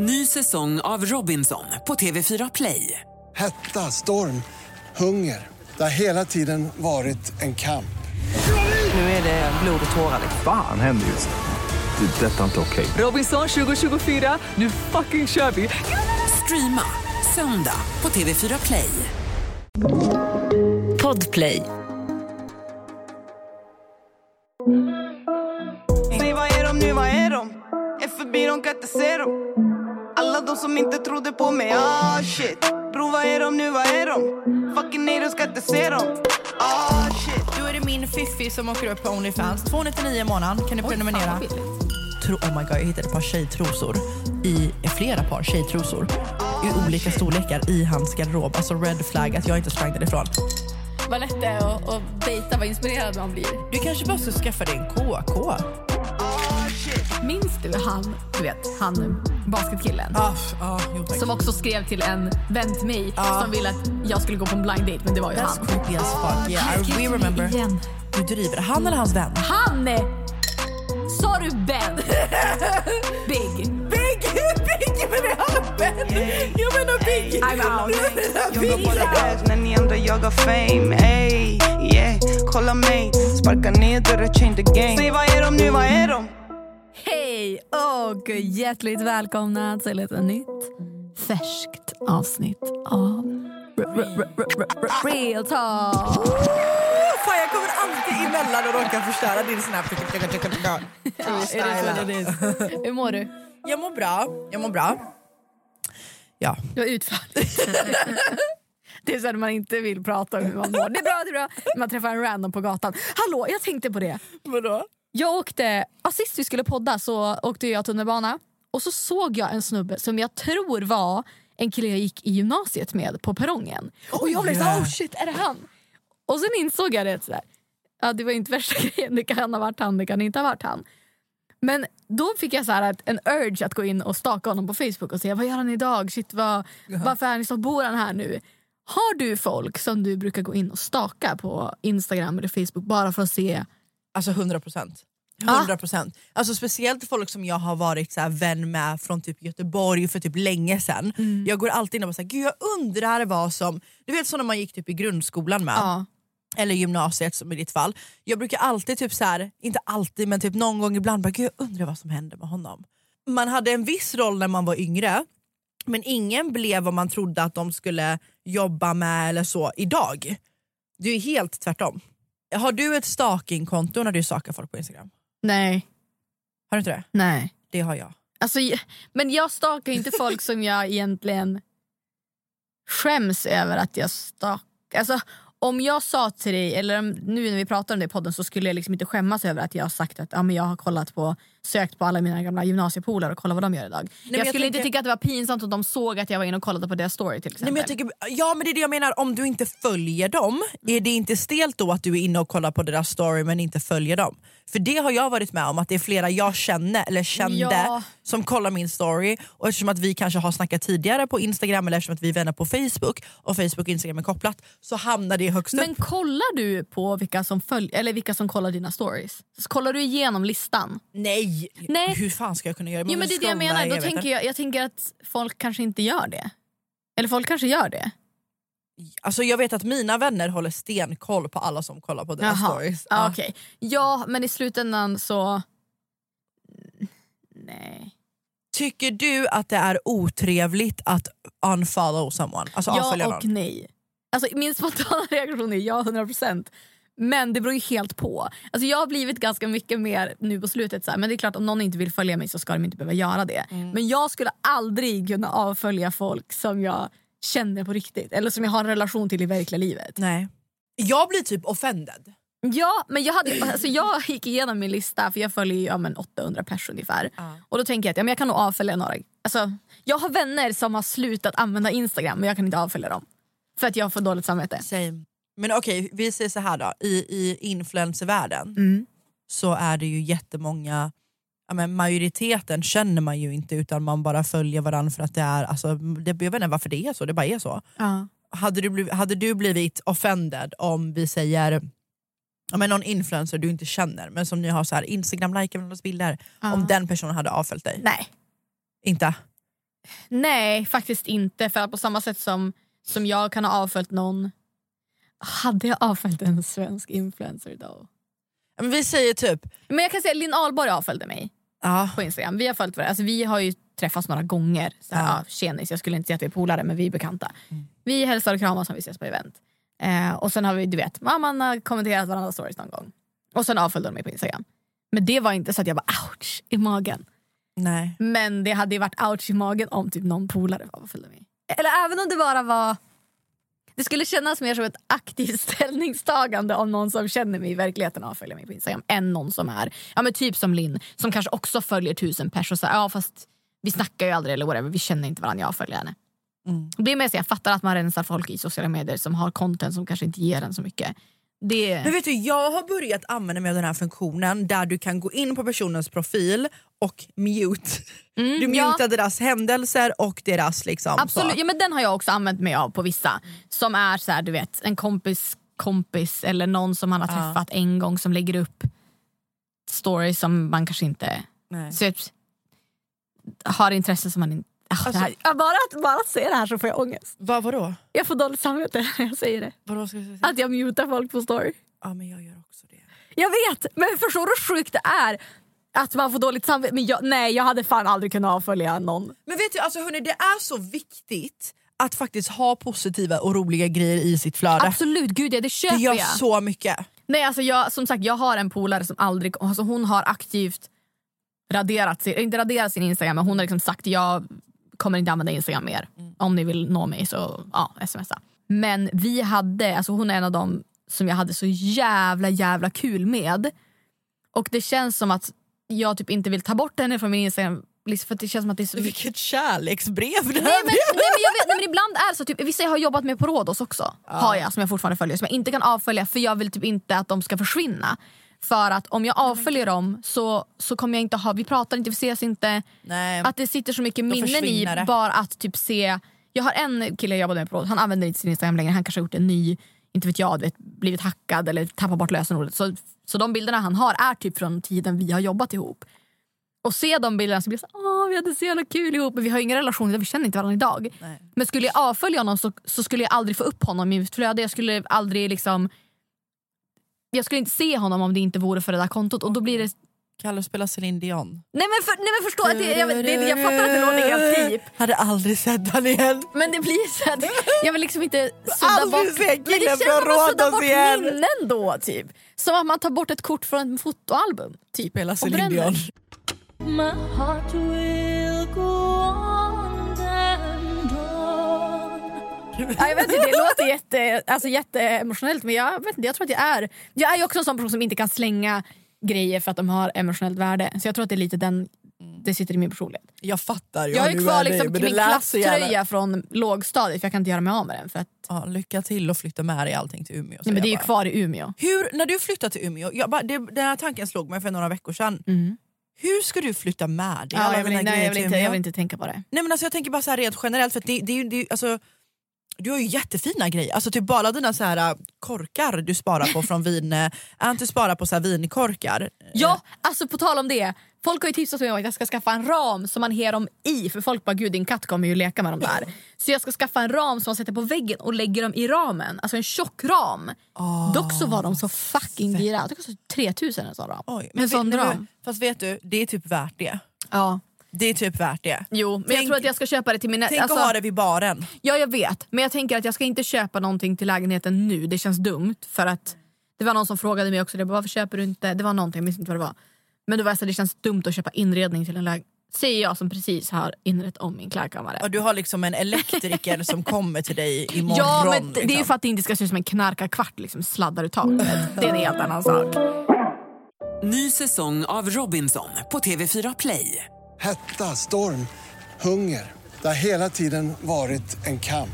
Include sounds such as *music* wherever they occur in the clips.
Ny säsong av Robinson på TV4 Play. Hetta, storm, hunger. Det har hela tiden varit en kamp. Nu är det blod och tårar. Fan händer just nu. Det. är Detta är inte okej. Robinson 2024, nu fucking kör vi! Streama söndag på TV4 Play. Podplay. Säg vad är de nu, vad är de? Är förbi, de kan inte se dem Alla de som inte trodde på mig, ah shit Bro vad är de nu, vad är de? Fucking nej, de ska inte se dem Ah shit Då är det min fiffi som åker upp på Onlyfans. 299 i månaden kan du prenumerera. Tro, oh my god, jag hittade ett par tjejtrosor. I flera par tjejtrosor. I olika storlekar i hans garderob. Alltså red flag att jag inte sprang därifrån. Vad lätt det är att, att dejta, vad inspirerad man blir. Du kanske bara ska skaffa dig en KK. Minns du han, du vet, han basketkillen? Ah, ah, jo. Som också skrev till en vän till mig Ja. som ville att jag skulle gå på en blind date, men det var ju That's han. creepy as fuck. Yeah, I, we remember. Igen. Du driver. Han eller hans vän? Han! Sa du Ben? *laughs* Big. Big! Big! Men det är han Ben! Jag menar Big! I'm out. Jag går på det här när ni andra jagar fame Ey, yeah, kolla mig Sparka ner dörrar, change the game Säg vad är de nu, vad är de? Hej och hjärtligt välkomna till ett nytt färskt avsnitt av Real Talk. Fan, jag kommer alltid emellan och råkar förstöra din snap. What it is. Hur mår du? Jag mår bra. Jag mår bra. Ja. Du har utfall. *laughs* Det är så att man inte vill prata om hur man mår. Det är bra, det är bra. Man träffar en random på gatan. Hallå, jag tänkte på det. Vadå? Jag åkte, ja, sist vi skulle podda så åkte jag tunnelbana och så såg jag en snubbe som jag tror var en kille jag gick i gymnasiet med på perrongen. Och jag blev så här, oh shit, är det han? Och sen insåg jag det sådär. Ja, det var inte värsta *laughs* grejen, det kan ha varit han, det kan inte ha varit han. Men då fick jag så här en urge att gå in och staka honom på Facebook och se vad gör han idag? Shit, vad, varför är han så bor han här nu? Har du folk som du brukar gå in och staka på Instagram eller Facebook bara för att se Alltså 100 procent. Ah. 100 procent. Alltså speciellt folk som jag har varit så här, vän med från typ Göteborg för typ länge sedan. Mm. Jag går alltid in och bara såhär, gud jag undrar vad som... Du vet så när man gick typ i grundskolan med. Ja. eller gymnasiet som i ditt fall. Jag brukar alltid, typ så här, inte alltid men typ någon gång ibland, bara, Gud, jag undrar vad som hände med honom. Man hade en viss roll när man var yngre men ingen blev vad man trodde att de skulle jobba med eller så idag. Det är helt tvärtom. Har du ett stalkingkonto när du stalkar folk på Instagram? Nej. Har du inte det? Nej. Det har jag. Alltså, men jag stalkar inte folk som jag egentligen skäms över att jag stalkar. Alltså, om jag sa till dig, eller nu när vi pratar om det i podden så skulle jag liksom inte skämmas över att jag har sagt att ja, men jag har kollat på, sökt på alla mina gamla gymnasiepolare och kollat vad de gör idag. men jag jag skulle inte tänker- tycka att det var pinsamt om de såg att jag var inne och kollade på deras story till Nej, exempel. men jag tycker, ja men det är det jag menar, om du inte följer dem, är det inte stelt då att du är inne och kollar på deras story men inte följer dem? För det har jag varit med om, att det är flera jag känner eller kände Ja. som kollar min story och eftersom att vi kanske har snackat tidigare på Instagram eller eftersom att vi är vänner på Facebook och Facebook och Instagram är kopplat så hamnar det högst Men upp. kollar du på vilka som, följ, eller vilka som kollar dina stories? Så kollar du igenom listan? Nej. Nej. hur fan ska jag kunna göra det? Jo, men det är det jag menar. Då tänker jag, jag tänker att folk kanske inte gör det. Eller folk kanske gör det. Alltså jag vet att mina vänner håller stenkoll på alla som kollar på deras stories. Ja, okej. ja, men i slutändan så... Nej. Tycker du att det är otrevligt att unfollow someone? Alltså Ja någon? och nej. Alltså, min spontana *laughs* reaktion är ja, 100%. Men det beror ju helt på. Alltså, jag har blivit ganska mycket mer nu på slutet. Så här, men det är klart om någon inte vill följa mig så ska de inte behöva göra det. Mm. Men jag skulle aldrig kunna avfölja folk som jag känner på riktigt. Eller som jag har en relation till i verkliga livet. Nej. Jag blir typ offended. Ja, men jag, hade, alltså jag gick igenom min lista för jag följer ja, men 800 personer ungefär. Och då tänker jag att ja, men jag kan nog avfölja några. Alltså, jag har vänner som har slutat använda Instagram men jag kan inte avfölja dem. För att jag får dåligt samvete. Same. Men okej, vi säger så här då. I, i influencervärlden Mm. så är det ju jättemånga, ja, men majoriteten känner man ju inte utan man bara följer varandra för att det är, alltså, det, jag vet inte varför det är så, det bara är så. Ja. Hade du, blivit, hade du blivit offended om vi säger ja, men någon influencer du inte känner men som ni har så här Instagram likar varandras bilder, Ja. om den personen hade avföljt dig? Nej. Inte? Nej, faktiskt inte. För på samma sätt som, som jag kan ha avföljt någon... Hade jag avföljt en svensk influencer då? Men vi säger typ... Men jag kan säga Linn Ahlborg avföljde mig Ja. på Instagram. Vi har följt varandra. Alltså, vi har ju träffats några gånger. Så här, Ja. tjenis, jag skulle inte säga att vi är polare men vi är bekanta. Vi hälsar och kramas när vi ses på event. Eh, och sen har vi, du vet, man har kommenterat varandras stories någon gång. Och sen avföljde de mig på Instagram. Men det var inte så att jag bara ouch i magen. Nej. Men det hade ju varit ouch i magen om typ någon polare avföljde mig. Eller även om det bara var... Det skulle kännas mer som ett aktivt *laughs* ställningstagande om någon som känner mig i verkligheten avföljer mig på Instagram än någon som är, ja men typ som Linn som kanske också följer tusen personer och säger ja fast vi snackar ju aldrig eller whatever, vi känner inte varandra, jag följer henne. Det är mer så jag fattar att man rensar folk i sociala medier som har content som kanske inte ger en så mycket. Det... Men vet du, jag har börjat använda mig av den här funktionen där du kan gå in på personens profil och mute. du Mm, ja. mutar deras händelser och deras liksom Absolut, så. ja, men den har jag också använt mig av på vissa. Som är så här, du vet, en kompis kompis eller någon som man har träffat en gång som lägger upp stories som man kanske inte Nej. så, har intresse som man Ah, det här, bara, att, bara att säga det här så får jag ångest. Va, vadå? Jag får dåligt samvete när jag säger det. vadå ska jag säga? Att jag mutar folk på story. Ja men jag gör också det. Jag vet, men förstår du hur sjukt det är? Att man får dåligt samvete. Men jag, nej, jag hade fan aldrig kunnat avfölja någon. Men vet du, alltså, hörni, det är så viktigt att faktiskt ha positiva och roliga grejer i sitt flöde. Absolut, gud ja, det köper Det gör jag. så mycket. Nej, alltså jag, som sagt, jag har en polare som aldrig... Alltså hon har aktivt raderat sin, inte raderat sin Instagram, men hon har liksom sagt jag kommer inte använda Instagram mer. Om ni vill nå mig så ja, smsa. Men vi hade, alltså hon är en av dem som jag hade så jävla jävla kul med. Och det känns som att jag typ inte vill ta bort henne från min Instagram. För det känns som att det är så Vilket kärleksbrev det Nej här men, nej, men jag vet, nej, men ibland är det så, typ, vissa jag har jobbat med på Rhodos också, har jag som jag fortfarande följer, som jag inte kan avfölja för jag vill typ inte att de ska försvinna. För att om jag avföljer dem så, så kommer jag inte ha, vi pratar inte, vi ses inte. Nej. Att det sitter så mycket minnen i det. bara att typ se, jag har en kille jag jobbade med på han använder inte sin Instagram längre, han kanske har gjort en ny, inte vet jag, vet, blivit hackad eller tappat bort lösenordet. Så, så de bilderna han har är typ från tiden vi har jobbat ihop. Och se de bilderna så blir det så åh vi hade så jävla kul ihop men vi har ingen relation vi känner inte varandra idag. Nej. Men skulle jag avfölja honom så, så skulle jag aldrig få upp honom i mitt flöde. Jag skulle aldrig liksom jag skulle inte se honom om det inte vore för det där kontot och då blir det Kalle spelar Céline Dion. Nej men, för, nej, men förstå, att det, jag, det, jag fattar att det låter helt deep Hade aldrig sett han igen. men det blir så att jag vill liksom inte sudda Aldrig bort se Men det killen känns från som att sudda Rhodos bort igen. minnen då typ. Som att man tar bort ett kort från ett fotoalbum. Typ, Spela och Céline. Dion. My heart will go on Ja, jag vet inte, det låter jätte, alltså, jätteemotionellt men jag, vet inte, jag tror att jag är Jag är ju också en sån person som inte kan slänga grejer för att de har emotionellt värde. Så jag tror att det är lite den det sitter i min personlighet. Jag fattar. Jag har ju nu kvar liksom det min klasströja från lågstadiet för jag kan inte göra mig av med den. För att, Ja, lycka till och flytta med dig allting till Umeå. nej, men det är ju jag bara. kvar i Umeå. Hur, när du flyttade till Umeå, jag bara, det, den här tanken slog mig för några veckor sedan. Hur ska du flytta med dig Ja, jag, vill, nej, jag, vill inte, jag vill inte tänka på det. Nej men alltså jag tänker bara så här rent generellt för att det, det, det, alltså, du har ju jättefina grejer, alltså typ bara dina så här äh, korkar du sparar på från vin, äh, är inte spara på så här vinkorkar? Ja, alltså på tal om det. Folk har ju tipsat mig om att jag ska skaffa en ram som man har dem i. För folk bara, gud din katt kommer ju leka med dem där. *laughs* Så jag ska skaffa en ram som man sätter på väggen och lägger dem i ramen. Alltså en tjock ram. Dock så var de så fucking dyra. Det kostade 3000 en sån ram. Oj, en sån vet, ram. men, fast vet du, det är typ värt det. Ja. Det är typ värt det. Jo, men jag Tänk- tror att jag ska köpa det till min... Tänk alltså, att ha det vid baren. Ja jag vet, men jag tänker att jag ska inte köpa någonting till lägenheten nu. Det känns dumt för att det var någon som frågade mig också det, varför köper du inte, det var någonting, jag minns inte vad det var. Men då var jag så det känns dumt att köpa inredning till en lägenhet. Säger jag som precis har inrett om min klädkammare. Och du har liksom en elektriker som kommer till dig imorgon. *laughs* Ja men det är ju liksom. för att det inte ska se ut som en knarkarkvart liksom sladdar ur taket. Det är en helt annan sak. Ny säsong av Robinson på TV4 Play. Hetta, storm, hunger. Det har hela tiden varit en kamp.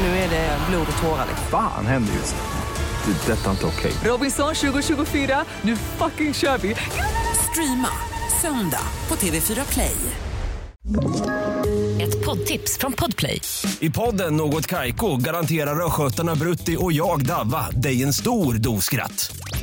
Nu är det blod och tårar. liksom. Fan händer just nu. Det. är Detta är inte okej. Robinson 2024, nu fucking kör vi! Streama söndag på TV4 Play. Ett poddtips från Podplay. I podden Något Kaiko garanterar östgötarna Brutti och jag, Davva, dig en stor dos skratt.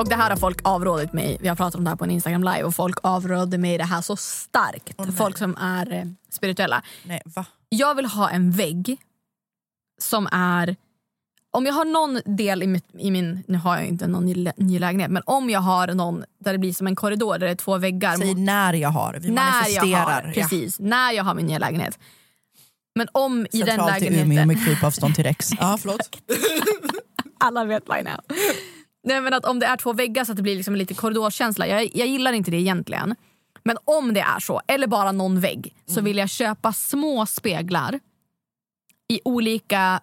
Och det här har folk avrådit mig. Vi har pratat om det här på en Instagram live och folk avrådde mig det här så starkt. folk som är eh, spirituella. Nej, va? Jag vill ha en vägg som är... Om jag har någon del i, mitt, i min... Nu har jag inte någon ny, ny lägenhet. Men om jag har någon där det blir som en korridor där det är två väggar. Säg när jag har. Vi när jag manifesterar. har, precis. När jag har min nya lägenhet. Men om i den Centralt i Umeå lägenheten... med krypavstånd till Rex. Ja, förlåt. *laughs* Alla vet by now. Nej, men att om det är två väggar så att det blir liksom lite korridorskänsla. Jag, jag gillar inte det egentligen. Men om det är så, eller bara någon vägg, så vill jag köpa små speglar i olika,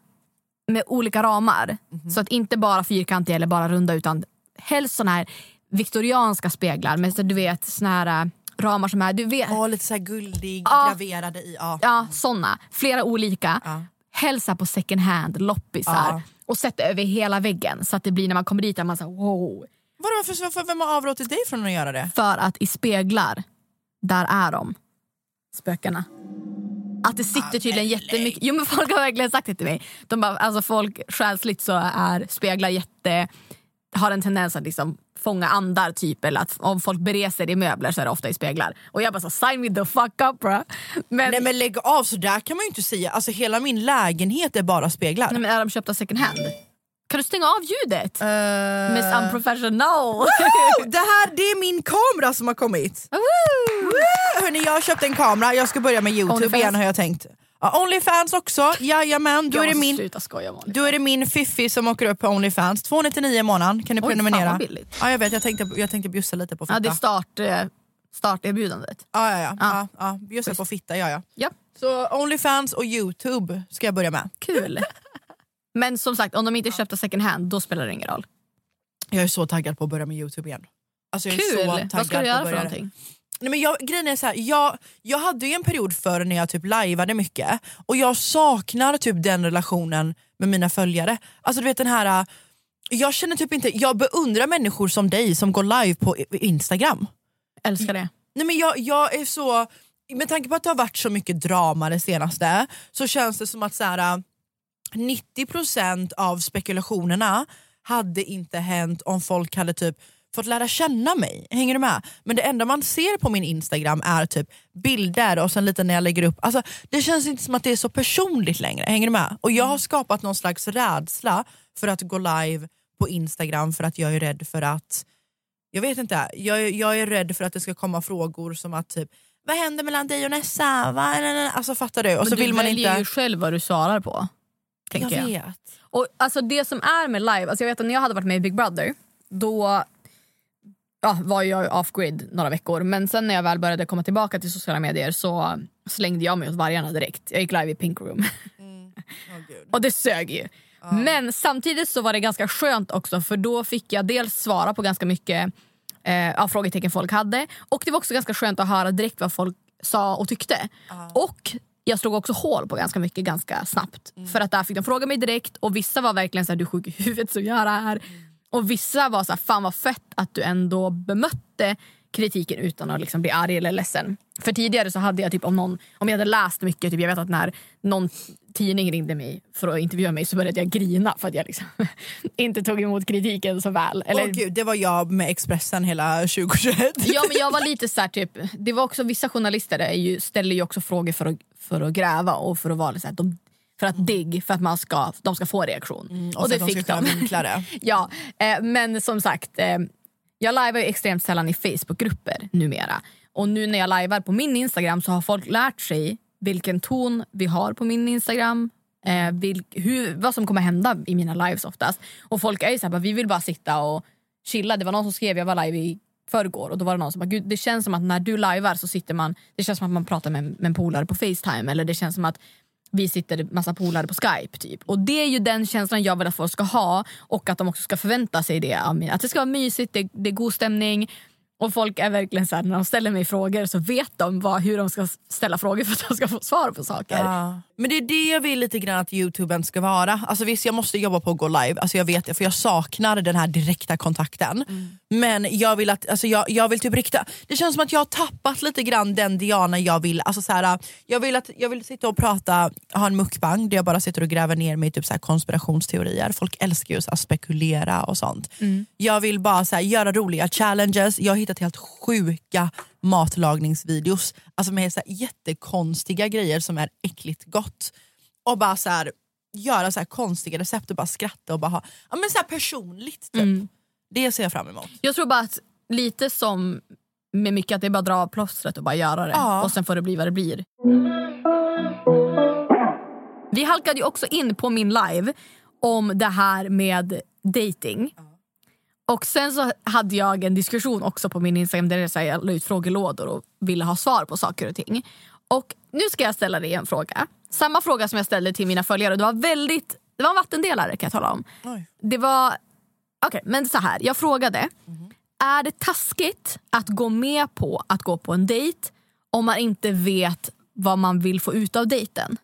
med olika ramar. Så att inte bara fyrkantiga eller bara runda utan helst såna här viktorianska speglar med så du vet såna här äh, ramar som är... Du vet, Åh, lite så här guldig, Ja. graverade i. Ja. Ja, såna. Flera olika. Ja. Hälsa på second hand, loppisar. Ja. Och sätta över hela väggen så att det blir när man kommer dit att man säger wow. Varför, varför, vem har avråtit dig från att göra det? För att i speglar, där är de. Spökena. Att det sitter tydligen jättemycket. Jo men folk har verkligen sagt det till mig. De bara, alltså folk själsligt så är speglar jätte... Har en tendens att liksom fånga andar typ. Eller att om folk bereser i möbler så är det ofta i speglar. Och jag bara så sign me the fuck up bro. Men, Nej men lägg av, så där kan man ju inte säga. Alltså hela min lägenhet är bara speglar. Nej, men är de köpta second hand? Kan du stänga av ljudet? Eh, Miss Unprofessional. det här det är min kamera som har kommit. Woo! Hörni, jag har köpt en kamera, jag ska börja med youtube igen har jag tänkt. Ja, Onlyfans också, jajamän. Då är, det min, då är det min fiffi som åker upp på Onlyfans. 299 i månaden kan ni Oj, prenumerera. ja, jag vet, jag tänkte, jag tänkte bjussa lite på fitta. Ja, det är start, eh, starterbjudandet. ja, ja, ja. Ja. ja. ja, bjussa på fitta gör jag. Ja. Så Onlyfans och youtube ska jag börja med. Kul. *laughs* Men som sagt, om de inte är köpta second hand, då spelar det ingen roll. Jag är så taggad på att börja med youtube igen. Alltså, Kul! Vad ska du göra för någonting? Nej, men jag, grejen är så här, jag, jag hade ju en period förr när jag typ lajvade mycket och jag saknar typ den relationen med mina följare. Alltså du vet den här, äh, jag känner typ inte, jag beundrar människor som dig som går live på Instagram. Älskar det. Nej men jag, jag är så, med tanke på att det har varit så mycket drama det senaste så känns det som att så här, äh, 90% av spekulationerna hade inte hänt om folk hade typ fått lära känna mig. Hänger du med? Men det enda man ser på min Instagram är typ bilder och sen lite när jag lägger upp. Alltså, det känns inte som att det är så personligt längre. Hänger du med? Och jag har skapat någon slags rädsla för att gå live på Instagram för att jag är rädd för att jag vet inte, jag, är- jag är rädd för att det ska komma frågor som att typ vad händer mellan dig och Nessa? Va? Alltså fattar du? Och så Men vill du man inte... ju själv vad du svarar på. Tänker jag. vet. Och alltså det som är med live, alltså jag vet att när jag hade varit med i Big Brother, då ja, var jag off-grid några veckor. Men sen när jag väl började komma tillbaka till sociala medier så slängde jag mig åt vargarna direkt. Jag gick live i Pink Room. *laughs* och det sög ju. Men samtidigt så var det ganska skönt också för då fick jag dels svara på ganska mycket eh, frågetecken folk hade. Och det var också ganska skönt att höra direkt vad folk sa och tyckte. Och jag slog också hål på ganska mycket ganska snabbt. För att där fick de fråga mig direkt och vissa var verkligen så här, du är sjuk i huvudet som gör det här. Och vissa var så här, fan vad fett att du ändå bemötte kritiken utan att liksom bli arg eller ledsen. För tidigare så hade jag typ om någon, om jag hade läst mycket, typ jag vet att när någon tidning ringde mig för att intervjua mig så började jag grina för att jag liksom *laughs* inte tog emot kritiken så väl. Eller, Åh gud, det var jag med Expressen hela 2021. Ja men jag var *laughs* lite så här, typ, det var också vissa journalister ju, ställer ju också frågor för att, för att gräva och för att vara så här, de, för att digg, för att man ska, de ska få reaktion. Mm, och för att de vinkla det. *laughs* ja, eh, men som sagt, eh, jag lajvar ju extremt sällan i Facebookgrupper numera. Och nu när jag lajvar på min Instagram så har folk lärt sig vilken ton vi har på min Instagram. Eh, vilk, hur, vad som kommer hända i mina lives oftast. Och folk är ju bara, vi vill bara sitta och chilla. Det var någon som skrev, jag var live i förrgår och då var det någon som bara, Gud, det känns som att när du lajvar så sitter man, det känns som att man pratar med, med en polare på Facetime eller det känns som att vi sitter massa polare på Skype. Typ. Och Det är ju den känslan jag vill att folk ska ha och att de också ska förvänta sig det. Att det ska vara mysigt, det, det är god stämning. Och folk är verkligen så här, när de ställer mig frågor så vet de vad, hur de ska ställa frågor för att de ska få svar på saker. Ja. Men det är det jag vill lite grann att youtuben ska vara. Alltså visst jag måste jobba på att gå live, alltså jag vet det för jag saknar den här direkta kontakten. Men jag vill att, alltså jag, jag vill typ rikta, det känns som att jag har tappat lite grann den Diana jag vill. Alltså så här, jag, vill att, jag vill sitta och prata, ha en mukbang där jag bara sitter och gräver ner mig i typ så här konspirationsteorier. Folk älskar ju här spekulera och sånt. Jag vill bara så här, göra roliga challenges, jag har hittat helt sjuka matlagningsvideos alltså med så jättekonstiga grejer som är äckligt gott. Och bara så här, göra så konstiga recept och bara skratta och bara ha ja, men så här personligt. Typ. Det ser jag fram emot. Jag tror bara att lite som med mycket att det är bara att dra av plåstret och bara göra det. Ja. Och sen får det bli vad det blir. Vi halkade ju också in på min live om det här med dating. Och sen så hade jag en diskussion också på min Instagram där jag la ut frågelådor och ville ha svar på saker och ting. Och nu ska jag ställa dig en fråga. Samma fråga som jag ställde till mina följare. Det var väldigt, det var en vattendelare kan jag tala om. Oj. Det var, okej men så här. Jag frågade, är det taskigt att gå med på att gå på en dejt om man inte vet vad man vill få ut av dejten?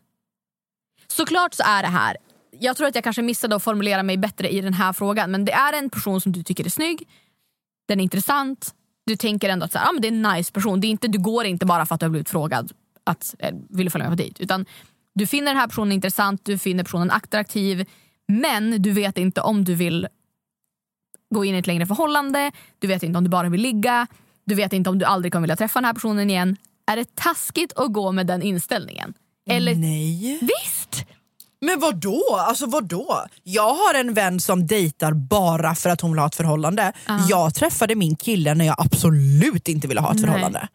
Såklart så är det här, jag tror att jag kanske missade att formulera mig bättre i den här frågan men det är en person som du tycker är snygg, den är intressant, du tänker ändå att så här, ah, men det är en nice person. Det är inte, du går inte bara för att du har blivit frågad att eh, vill du följa med på dejt. Utan du finner den här personen intressant, du finner personen attraktiv men du vet inte om du vill gå in i ett längre förhållande, du vet inte om du bara vill ligga, du vet inte om du aldrig kommer vilja träffa den här personen igen. Är det taskigt att gå med den inställningen? Eller Nej. visst! Men vad då? Alltså vad då? Jag har en vän som dejtar bara för att hon vill ha ett förhållande. Jag träffade min kille när jag absolut inte ville ha ett Nej. förhållande.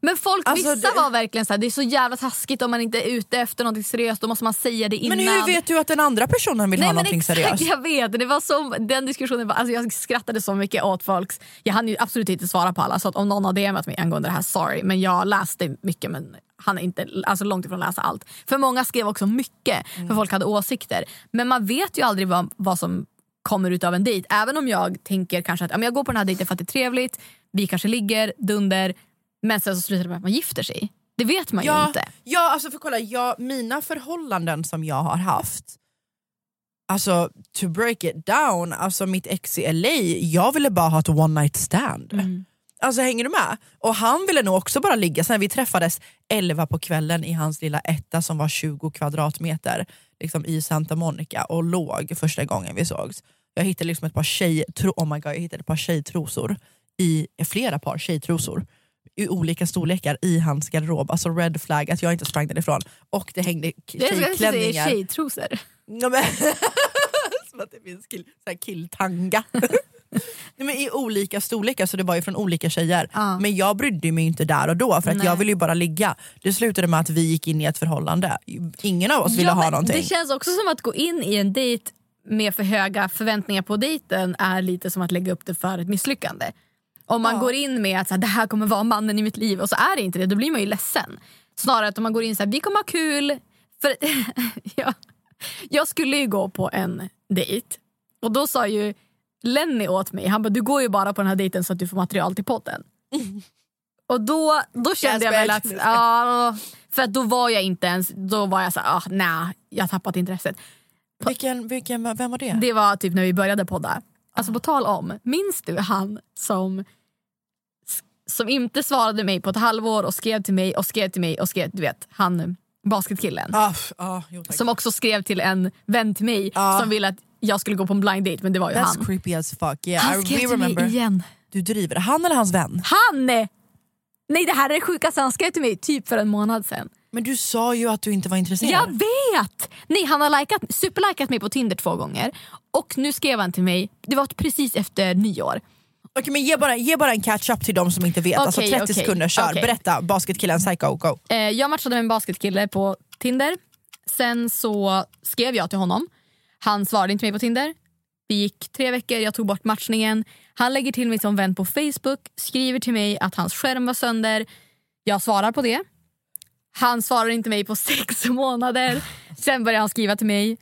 Men folk, Alltså, vissa det- var verkligen så här, det är så jävla taskigt om man inte är ute efter något seriöst, då måste man säga det innan. Men hur vet du att den andra personen vill ha men någonting exakt, seriöst? Jag vet, det var så, den diskussionen var, alltså jag skrattade så mycket åt folks... Jag hann ju absolut inte svara på alla så att om någon har DMat mig angående det här, sorry. Men jag läste mycket men han är inte alltså långt ifrån läsa allt. För många skrev också mycket för folk hade åsikter. Men man vet ju aldrig vad, vad som kommer ut av en dejt. Även om jag tänker kanske att ja, men jag går på den här dejten för att det är trevligt, vi kanske ligger, dunder. Men sen så slutar det med att man gifter sig. Det vet man ju Ja, inte. ja alltså för kolla, jag, mina förhållanden som jag har haft, alltså to break it down, alltså mitt ex i LA, jag ville bara ha ett one night stand. Alltså hänger du med? Och han ville nog också bara ligga, sen vi träffades 11 på kvällen i hans lilla etta som var 20 kvadratmeter liksom i Santa Monica och låg första gången vi sågs. Jag hittade liksom ett par tjej, tro, oh my God, jag hittade ett par tjejtrosor, i, flera par tjejtrosor i olika storlekar i hans garderob. Alltså red flag att jag inte sprang därifrån. Och det hängde k- Det är tjejklänningar. tjejtrosor. Ja, men, *laughs* som att det finns kill, killtanga. *laughs* *laughs* Nej, men I olika storlekar, så det var ju från olika tjejer. Ja. Men jag brydde mig inte där och då för att Nej. jag ville ju bara ligga. Det slutade med att vi gick in i ett förhållande. Ingen av oss ville Ja, ha någonting. Det känns också som att gå in i en dejt med för höga förväntningar på dejten är lite som att lägga upp det för ett misslyckande. Om man Ja. går in med att så här, det här kommer vara mannen i mitt liv och så är det inte det, då blir man ju ledsen. Snarare att om man går in så här, vi kommer ha kul. *laughs* För, ja, jag skulle ju gå på en dejt och då sa ju Lenny åt mig, han bara du går ju bara på den här dejten så att du får material till podden. *laughs* Och då, då kände jag väl att, ja, för att då var jag inte ens, då var jag så här, ah, nej, jag har tappat intresset. vilken, vilken, vem var det? Det var typ när vi började podda. Alltså på tal om, minns du han som som inte svarade mig på ett halvår och skrev till mig och skrev till mig och skrev, du vet, han basketkillen. Ah, ah, jo. Som också skrev till en vän till mig Ja. som ville att jag skulle gå på en blind date men det var ju That's han. creepy as fuck. Yeah, Han skrev till mig igen. Du driver. Han eller hans vän? Han! Nej det här är det sjukaste, han skrev till mig typ för en månad sedan. Men du sa ju att du inte var intresserad. Jag vet! Nej, han har likat, superlikat mig på Tinder två gånger. Och nu skrev han till mig, det var precis efter nyår. Okej, men ge, bara, ge bara en catch-up till de som inte vet. alltså Okej, 30 okej, sekunder, kör. okej. Berätta, basketkillen, psycho, go. Eh, jag matchade med en basketkille på Tinder. Sen så skrev jag till honom. Han svarade inte mig på Tinder. Det gick tre veckor, jag tog bort matchningen. Han lägger till mig som vän på Facebook, skriver till mig att hans skärm var sönder. Jag svarar på det. Han svarar inte mig på *laughs* sex månader. Sen börjar han skriva till mig.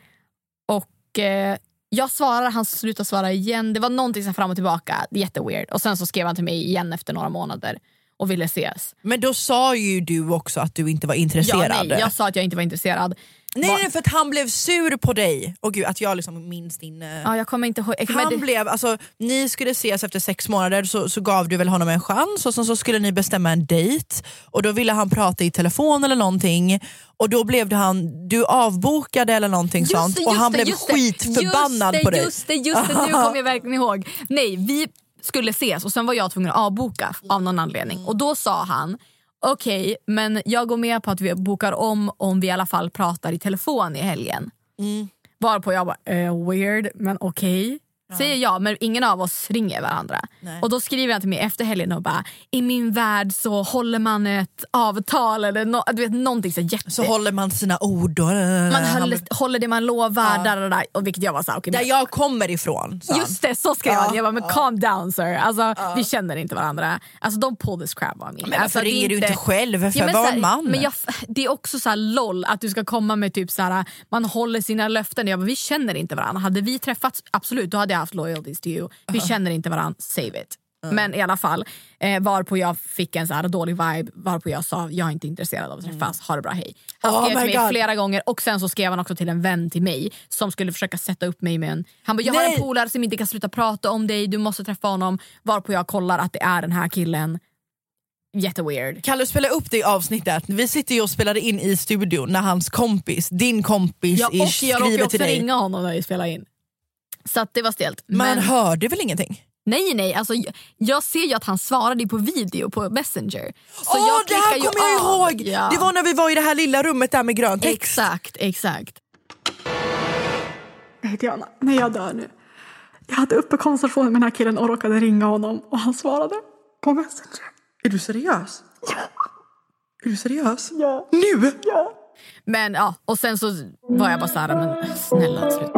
Och eh, Jag svarar, han slutar svara igen. Det var någonting som fram och tillbaka. Jätteweird. Och sen så skrev han till mig igen efter några månader. och ville ses. Men då sa ju du också att du inte var intresserad. Ja, nej, jag sa att jag inte var intresserad. Nej, nej för att han blev sur på dig. Och gud att jag liksom minns din... eh, Ja, jag kommer inte ihåg. Han det- blev, alltså, ni skulle ses efter sex månader så, så gav du väl honom en chans och sen så skulle ni bestämma en dejt och då ville han prata i telefon eller någonting och då blev det han, du avbokade eller någonting Just sånt och han det, blev skitförbannad just det, på dig. Just det, just det, nu kommer jag verkligen ihåg. Nej, vi skulle ses och sen var jag tvungen att avboka av någon anledning. Och då sa han, okej men jag går med på att vi bokar om om vi i alla fall pratar i telefon i helgen. Mm. Varpå jag bara, eh, weird men okej. Säger jag men ingen av oss ringer varandra. Nej. Och då skriver han till mig efter helgen och bara, i min värld så håller man ett avtal eller no, du vet, någonting så jätte... Så håller man sina ord. Och, man han- håller, det man lovar. Ja. Där, där. Och vilket jag var såhär, okej, Där men- jag kommer ifrån. han. Just det, så skrev Ja, han. Jag bara, men ja. calm down sir. Alltså, Vi känner inte varandra. Alltså don't pull this crap on me. Men varför alltså, ringer du inte själv? För men var så här, man. Men jag, det är också så här LOL att du ska komma med typ så här, man håller sina löften. Jag bara, vi känner inte varandra. Hade vi träffats, absolut då hade jag haft loyalties to you. Vi känner inte varandra, save it. Men i alla fall, eh, varpå jag fick en så här dålig vibe, varpå jag sa jag är inte intresserad av att träffas, ha det bra, hej. Han Oh skrev my till mig God. flera gånger och sen så skrev han också till en vän till mig som skulle försöka sätta upp mig med en... Han bara, jag har Nej. en polare som inte kan sluta prata om dig, du måste träffa honom. Varpå jag kollar att det är den här killen. Jätteweird. Kan du spela upp det avsnittet? Vi sitter ju och spelar in i studion när hans kompis, din kompis, Ja, och ish, jag råkade skriver också till dig. ringa honom när vi spelade in. Så att det var stelt. Man Men, hörde väl ingenting? nej nej, alltså, jag, ser ju att han svarade på video på Messenger. Så Åh jag det här kommer jag av. ihåg! Ja. Det var när vi var i det här lilla rummet där med grön text. Exakt, exakt. Nej Diana, nej jag dör nu. Jag hade uppe konversation med den här killen och råkade ringa honom och han svarade på Messenger. Är du seriös? Ja. Är du seriös? Ja. Nu? Ja. Men ja, och sen så var jag bara såhär, men snälla sluta.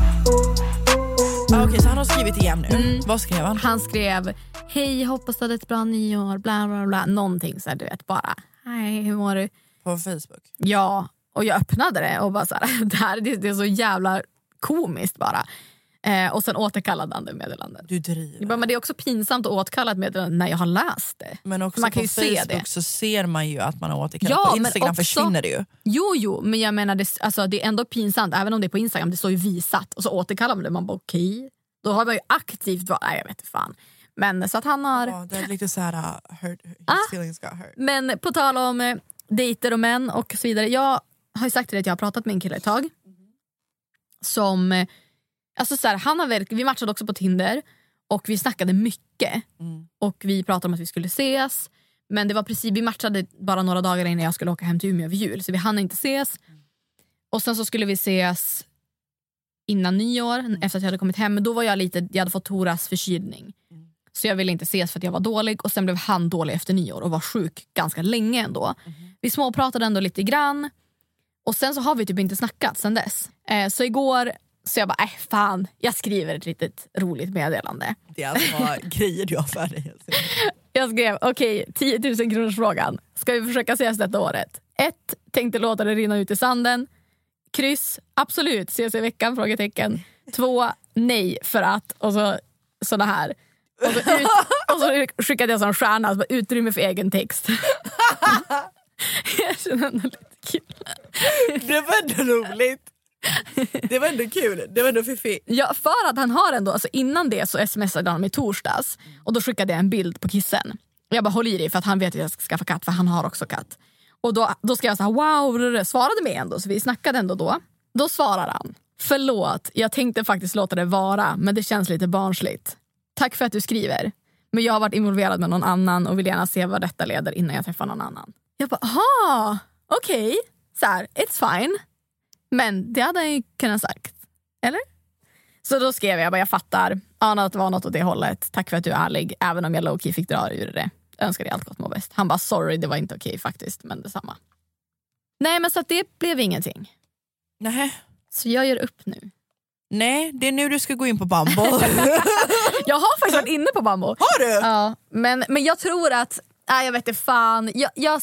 Ah, Okej, så han har skrivit igen nu. Mm. Vad skrev han? Han skrev, hej hoppas du hade ett bra nyår, bla bla bla. Någonting så här, du vet bara, hej hur mår du? På Facebook. Ja, och jag öppnade det och bara så här, *laughs* det, här, det, det är så jävla komiskt bara. Eh, och sen återkallade han det meddelandet. Du driver. Bara, men det är också pinsamt att återkalla ett meddelande när jag har läst det. Men också man kan på ju se Facebook det. så ser man ju att man har återkallat. Ja, på Instagram också- försvinner det ju. Jo, jo, men jag menar det, alltså, det är ändå pinsamt även om det är på Instagram. Det står ju visat och så återkallar man det. Man bara okej. Då har man ju aktivt varit, nej jag vet inte fan. Men så att han har... Ja, det är lite så här, uh, hurt, Ah. feelings got hurt. Men på tal om eh, dejter och män och så vidare. Jag har ju sagt till dig att jag har pratat med en kille ett tag. Som, eh, alltså så här, han har verk- vi matchade också på Tinder och vi snackade mycket. Mm. Och vi pratade om att vi skulle ses. Men det var precis, vi matchade bara några dagar innan jag skulle åka hem till Umeå över jul. Så vi hann inte ses. Och sen så skulle vi ses innan nyår efter att jag hade kommit hem. Men då var jag lite, jag hade fått Toras förkylning. Så jag ville inte ses för att jag var dålig och sen blev han dålig efter nyår och var sjuk ganska länge ändå. Vi småpratade ändå lite grann och sen så har vi typ inte snackat sen dess. Eh, så igår så jag bara, äh, fan jag skriver ett litet roligt meddelande. Det är alltså *laughs* grejer du har för dig. Jag skrev, okej 10 000 kronors frågan. Ska vi försöka ses detta året? Ett, Tänkte låta det rinna ut i sanden. Kryss, absolut, ses i veckan? Frågetecken. Två, nej för att. Och så såna här. Och så, ut, och så skickade jag som stjärna, alltså, utrymme för egen text. *laughs* *laughs* jag känner ändå lite kul. Det var ändå roligt. Det var ändå kul. Det var ändå fiffigt. Ja, för att han har ändå, alltså innan det så smsade han mig i torsdags och då skickade jag en bild på kissen. Jag bara håll i dig för att han vet att jag ska skaffa katt för han har också katt. Och då, då skrev jag så här wow, svarade mig ändå så vi snackade ändå då. Då svarar han Förlåt, jag tänkte faktiskt låta det vara men det känns lite barnsligt. Tack för att du skriver. Men jag har varit involverad med någon annan och vill gärna se vad detta leder innan jag träffar någon annan. Jag bara, aha, okej. Okay. Så här, it's fine. Men det hade han ju kunnat sagt. Eller? Så då skrev jag, bara, jag fattar. Anade att det var något åt det hållet. Tack för att du är ärlig. Även om jag lowkey fick dra ur det. Önskar dig allt gott må bäst. Han bara, sorry det var inte okej faktiskt. Men detsamma. Nej men så att det blev ingenting. Nej. Så jag gör upp nu. Nej, det är nu du ska gå in på Bumble. *laughs* jag har faktiskt varit inne på Bumble. Har du? Ja, men, men jag tror att, nej jag vet inte fan. Jag, jag,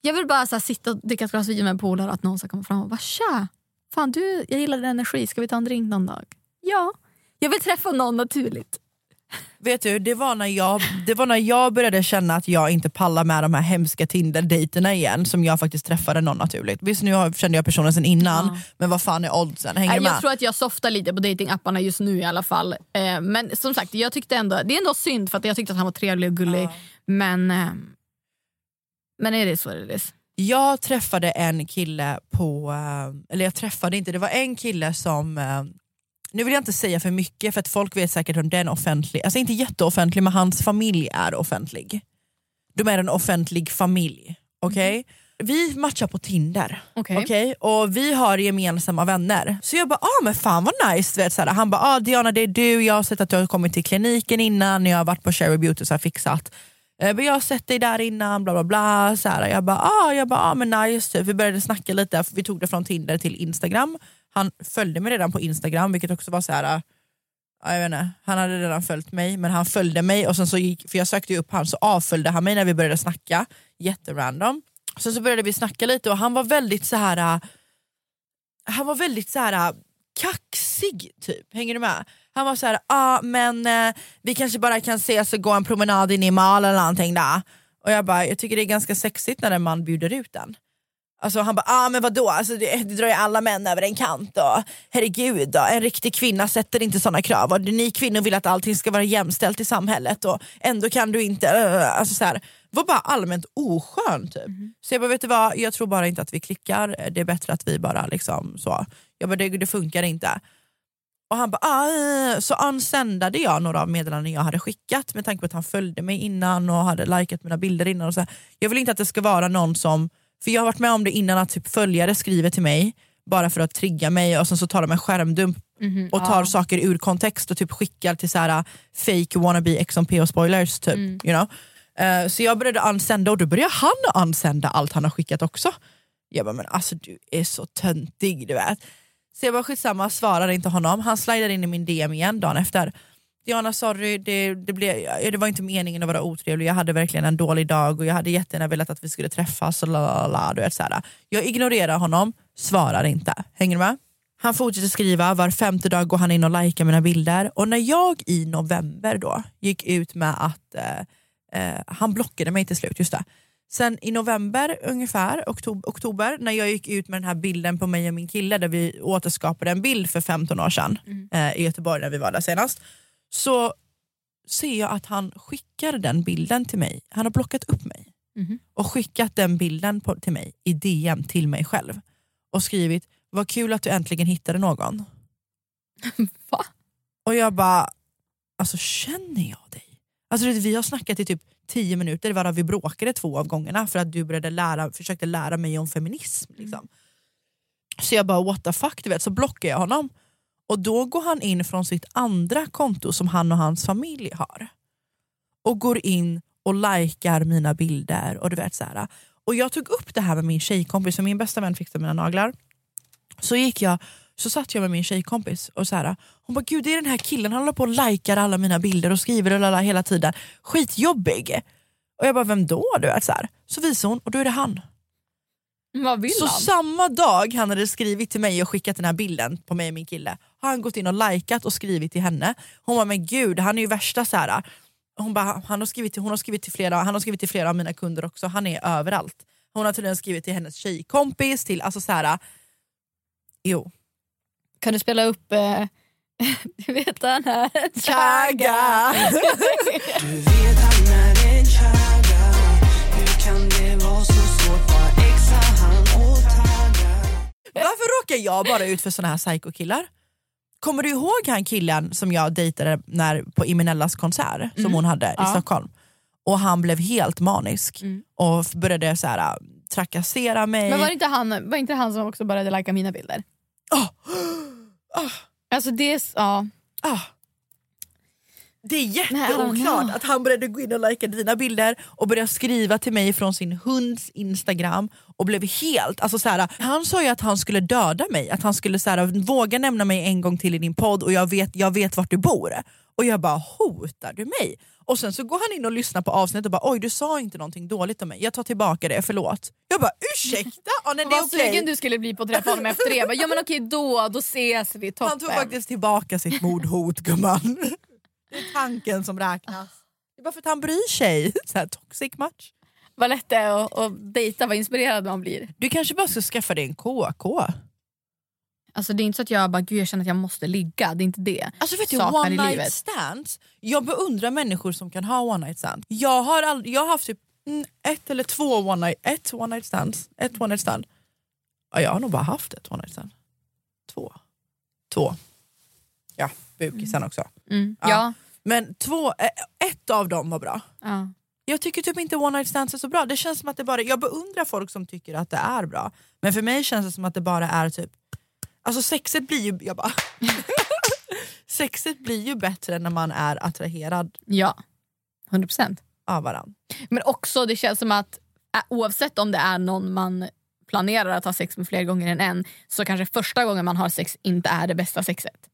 jag vill bara så här, sitta och dricka ett glas vin med en polare och att någon ska komma fram och bara tja, fan du, jag gillar din energi, ska vi ta en drink någon dag? Ja, jag vill träffa någon naturligt. Vet du, det var, när jag, det var när jag började känna att jag inte pallar med de här hemska Tinder-dejterna igen som jag faktiskt träffade någon naturligt. Visst nu kände jag personen sen innan, Ja. men vad fan är oddsen? Hänger du med? jag tror att jag softar lite på datingapparna just nu i alla fall. Eh, men som sagt, jag tyckte ändå, det är ändå synd för att jag tyckte att han var trevlig och gullig. Men, eh, men är det så det är? Jag träffade en kille på, eh, eller jag träffade inte, det var en kille som, eh, nu vill jag inte säga för mycket för att folk vet säkert om den offentlig, alltså inte jätteoffentlig men hans familj är offentlig. De är en offentlig familj, okej? Vi matchar på Tinder, Okej. okej? och vi har gemensamma vänner. Så jag bara, ah men fan vad nice. Vet, så här. Han bara, ah, Diana det är du, jag har sett att du har kommit till kliniken innan, jag har varit på Cherry Beauty och så här fixat. Eh, men jag har sett dig där innan, bla bla bla. Så här, jag bara, ah, jag bara ah, men nice. Vi började snacka lite, för vi tog det från Tinder till Instagram. Han följde mig redan på Instagram vilket också var så här. Eh, jag vet inte, han hade redan följt mig men han följde mig och sen så gick, för jag sökte ju upp han så avföljde han mig när vi började snacka. Jätterandom. Sen så började vi snacka lite och han var väldigt så här. Eh, han var väldigt så här kaxig typ, hänger du med? Han var så här, ah, men eh, vi kanske bara kan ses och gå en promenad in i mal eller någonting där. Och jag bara, jag tycker det är ganska sexigt när en man bjuder ut den. Alltså han bara, ah, men vadå, alltså, det, det drar ju alla män över en kant. Och, herregud, då, en riktig kvinna sätter inte såna krav. Och ni kvinnor vill att allting ska vara jämställt i samhället och ändå kan du inte... Alltså, så här, var bara allmänt oskön typ. Så jag bara, vet du vad, jag tror bara inte att vi klickar. Det är bättre att vi bara liksom så. Jag bara, det, det funkar inte. Och han bara, ah, så unsändade jag några av meddelanden jag hade skickat med tanke på att han följde mig innan och hade likat mina bilder innan. Och så här. Jag vill inte att det ska vara någon som, för jag har varit med om det innan att typ följare skriver till mig bara för att trigga mig och sen så tar de en skärmdump Mhm, och tar ja. saker ur kontext och typ skickar till så här fake wannabe XMP och spoilers. Typ, Mm. you know? Eh, så jag började unsända och då började han unsända allt han har skickat också. Jag bara, men alltså du är så töntig du vet. Så jag bara skitsamma, svarade inte honom. Han slidade in i min DM igen dagen efter. Diana sorry, det, det, blev, det var inte meningen att vara otrevlig, jag hade verkligen en dålig dag och jag hade jättegärna velat att vi skulle träffas. Och lalala, du vet, så här. Jag ignorerar honom, svarar inte. Hänger du med? Han fortsätter skriva, var femte dag går han in och likar mina bilder. Och när jag i november då gick ut med att eh, eh, han blockade mig till slut, just det. Sen i november ungefär, oktober, när jag gick ut med den här bilden på mig och min kille där vi återskapade en bild för 15 år sedan eh, i Göteborg när vi var där senast. Så ser jag att han skickar den bilden till mig. Han har blockat upp mig Mhm. och skickat den bilden på, till mig i DM till mig själv och skrivit vad kul att du äntligen hittade någon. *laughs* Va? Och jag bara, alltså känner jag dig? Alltså vi har snackat i typ 10 minuter varav vi bråkade två av gångerna för att du började lära, försökte lära mig om feminism. Liksom. Så jag bara what the fuck, du vet, så blockar jag honom. Och då går han in från sitt andra konto som han och hans familj har. Och går in och likar mina bilder. Och du vet så här. Och jag tog upp det här med min tjejkompis, för min bästa vän fixade mina naglar. Så gick jag, så satt jag med min tjejkompis och så här, hon bara gud det är den här killen, han håller på och likar alla mina bilder och skriver och lala hela tiden. Skitjobbig. Och jag bara vem då? Du vet, så, här. så visar hon och då är det han. Vad vill Så han? samma dag han hade skrivit till mig och skickat den här bilden på mig och min kille har han gått in och likat och skrivit till henne. Hon bara men gud han är ju värsta så här. Hon, bara, han har skrivit till, hon har skrivit till flera, han har skrivit till flera av mina kunder också, han är överallt. Hon har tydligen skrivit till hennes tjejkompis, till alltså så här. Jo. Kan du spela upp, eh, *laughs* du vet den här... Chaga! Du vet han är en chaga Hur kan det vara så svårt? Var exa han tagga Varför råkar jag bara ut för såna här psykokillar? Kommer du ihåg han killen som jag dejtade när, på Imenellas konsert som Mm. hon hade i Ja. Stockholm? Och han blev helt manisk och började så här, äh, trakassera mig. Men var det inte han, var inte han som också började lajka mina bilder? Alltså det är... Ja. Ah. Det är jätteoklart att han började gå in och lajka dina bilder och började skriva till mig från sin hunds instagram och blev helt, alltså så här, han sa ju att han skulle döda mig, att han skulle så här, våga nämna mig en gång till i din podd och jag vet, jag vet vart du bor. Och jag bara, hotar du mig? Och sen så går han in och lyssnar på avsnittet och bara, oj du sa inte någonting dåligt om mig, jag tar tillbaka det, förlåt. Jag bara, ursäkta? Ja, nej, det är Vad okej. sugen du skulle bli på att träffa honom efter det. Jag bara, ja men okej då, då ses vi. Toppen. Han tog faktiskt tillbaka sitt mordhot gumman. Det är tanken som räknas. Det är bara för att han bryr sig. Så här, toxic match. Vad lätt det är att dejta, vad inspirerad man blir. Du kanske bara ska skaffa dig en KK. Alltså det är inte så att jag bara, gud jag känner att jag måste ligga. Det är inte det. Alltså vet du, one night livet. stands. Jag beundrar människor som kan ha one night stands. Jag har, all, jag har haft typ mm, ett eller två one night, ett one night stands. Ett one night stand. Ja, jag har nog bara haft ett one night stand. Två. Två. Ja, bukisen också. Mm. Ja. Men två, eh, ett av dem var bra. Ja. Jag tycker typ inte one night stands är så bra. Det känns som att det bara, jag beundrar folk som tycker att det är bra. Men för mig känns det som att det bara är typ... Alltså sexet blir ju... Jag bara, *laughs* sexet blir ju bättre när man är attraherad ja, 100%. av varandra. Men också det känns som att ä, oavsett om det är någon man planerar att ha sex med fler gånger än en så kanske första gången man har sex inte är det bästa sexet.